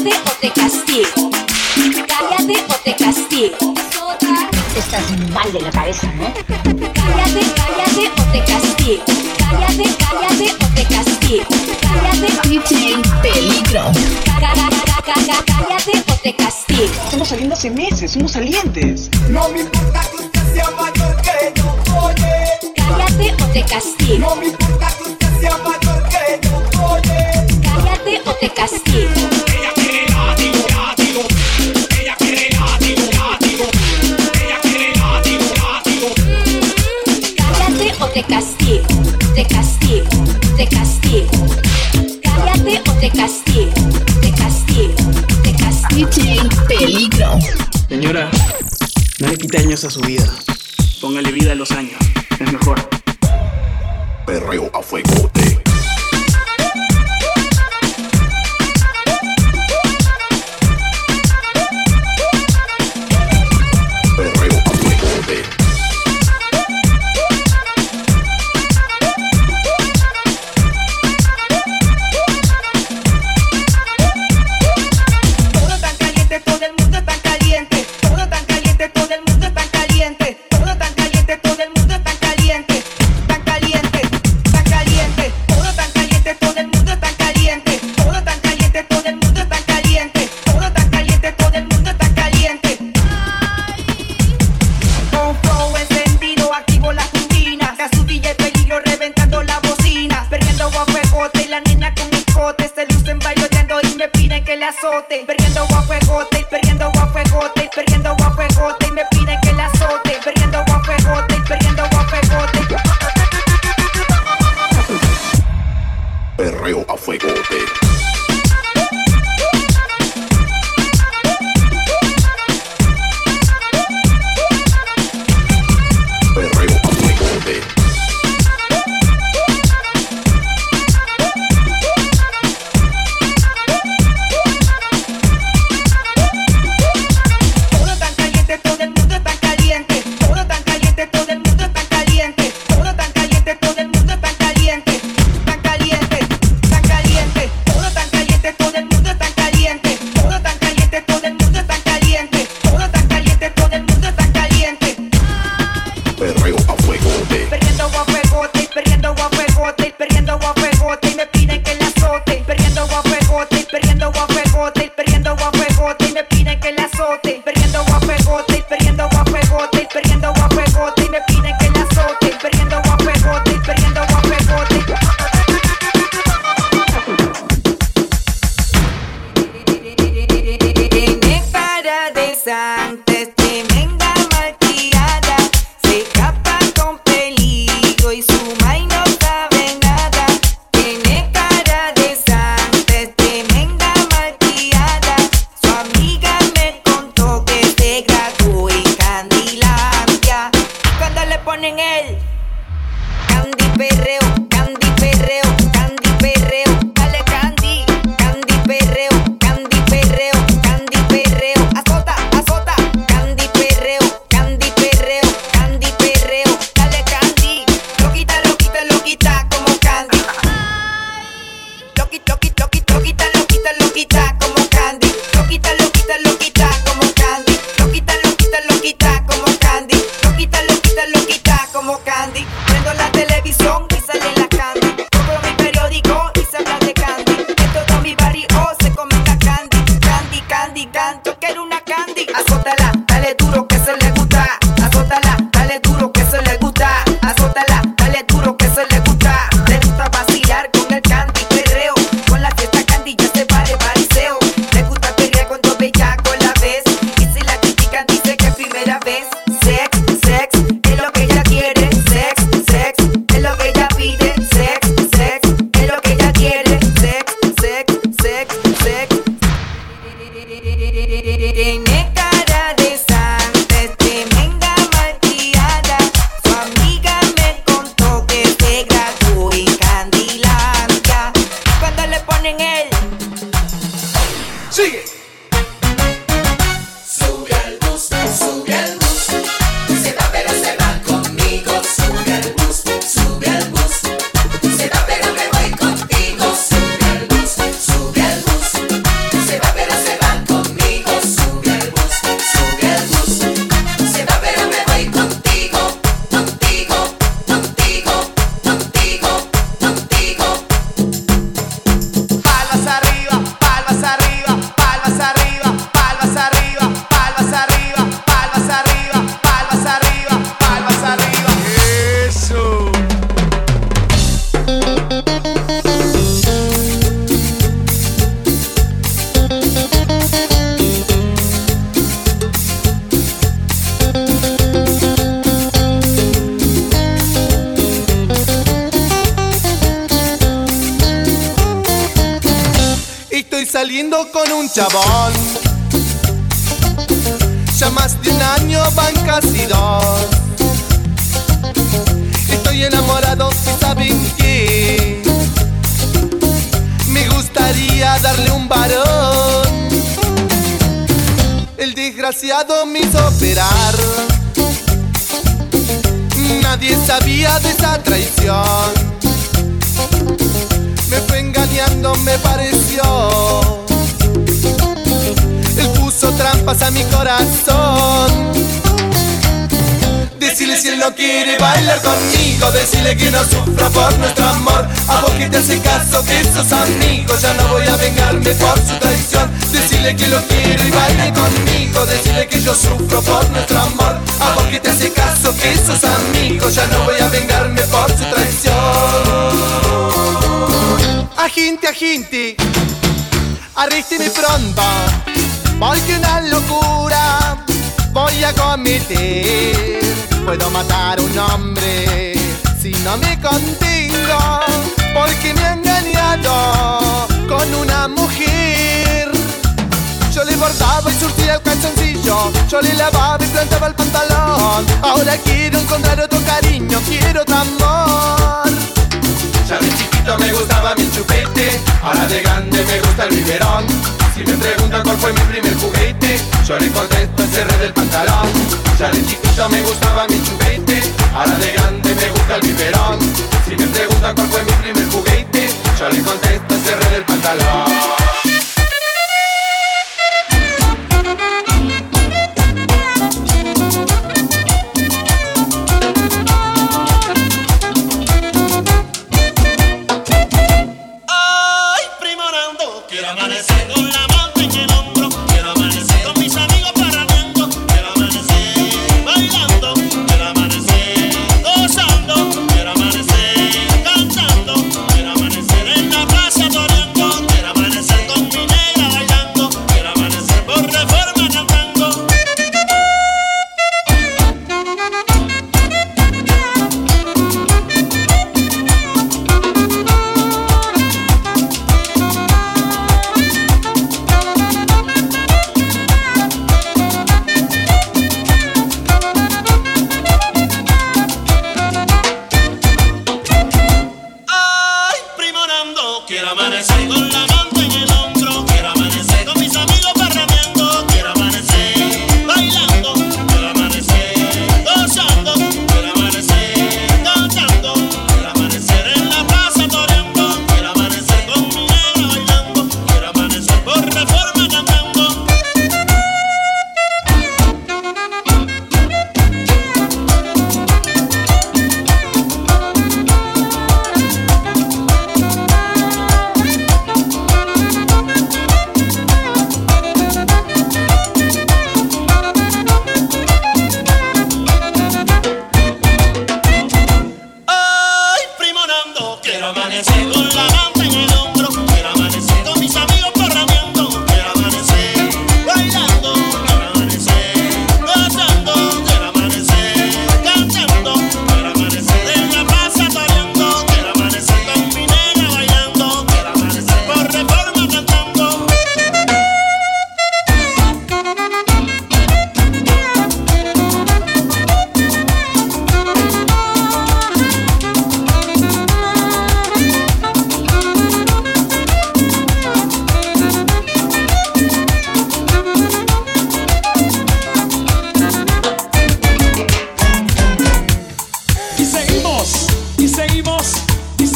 Cállate o te castigo. Cállate o te castigo. Estás mal de la cabeza, ¿no? Cállate, cállate o te castigo. Cállate, cállate o te castigo. Cállate, DJ Peligro. Cállate o te castigo. Estamos saliendo hace meses, somos salientes. No me importa que usted sea mayor que yo, oye. Cállate o te castigo. No me importa que usted sea mayor que yo, oye. Cállate o te castigo. subidas. Chabón. Ya más de un año van casi dos. Estoy enamorado y saben qué. Me gustaría darle un varón. El desgraciado me hizo operar. Nadie sabía de esa traición. Me fue engañando, me pareció. Trampas a mi corazón. Decirle si él no quiere bailar conmigo Decirle que no sufra por nuestro amor. A vos que te hace caso que sos amigos Ya no voy a vengarme por su traición. Decirle que lo quiero y baile conmigo Decirle que yo sufro por nuestro amor. A vos que te hace caso que sos amigos Ya no voy a vengarme por su traición. Aginte, aginte Arrísteme pronto Porque una locura voy a cometer. Puedo matar un hombre si no me contengo, porque me ha engañado con una mujer. Yo le bordaba y surtía el calzoncillo, yo le lavaba y plantaba el pantalón. Ahora quiero encontrar otro cariño, quiero otro amor. Ya de chiquito me gustaba mi chupete, ahora de grande me gusta el biberón. Si me preguntan cuál fue mi primer juguete, yo le contesto el cerre del pantalón. Ya de chiquito me gustaba mi chupete, ahora de grande me gusta el biberón. Si me preguntan cuál fue mi primer juguete, yo le contesto el cerre del pantalón.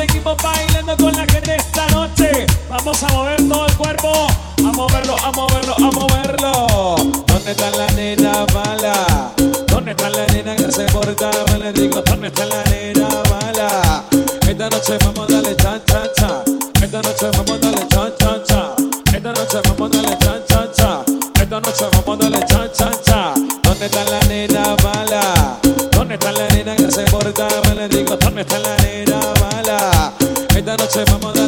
seguimos bailando con la gente esta noche. Vamos a mover todo el cuerpo, a moverlo, a moverlo, a moverlo. ¿Dónde está la nena mala? ¿Dónde está la nena que se porta mal? Digo, ¿dónde está la nena mala? Esta noche vamos a darle chan, chan, chan. Esta noche vamos a darle chan, chan, chan. Esta noche vamos a darle chan, chan, chan. Esta noche vamos a darle chan, chan, chan. ¿Dónde está la nena mala? ¿Dónde está la nena que se porta mal? Digo, ¿dónde está la nena Cada noche vamos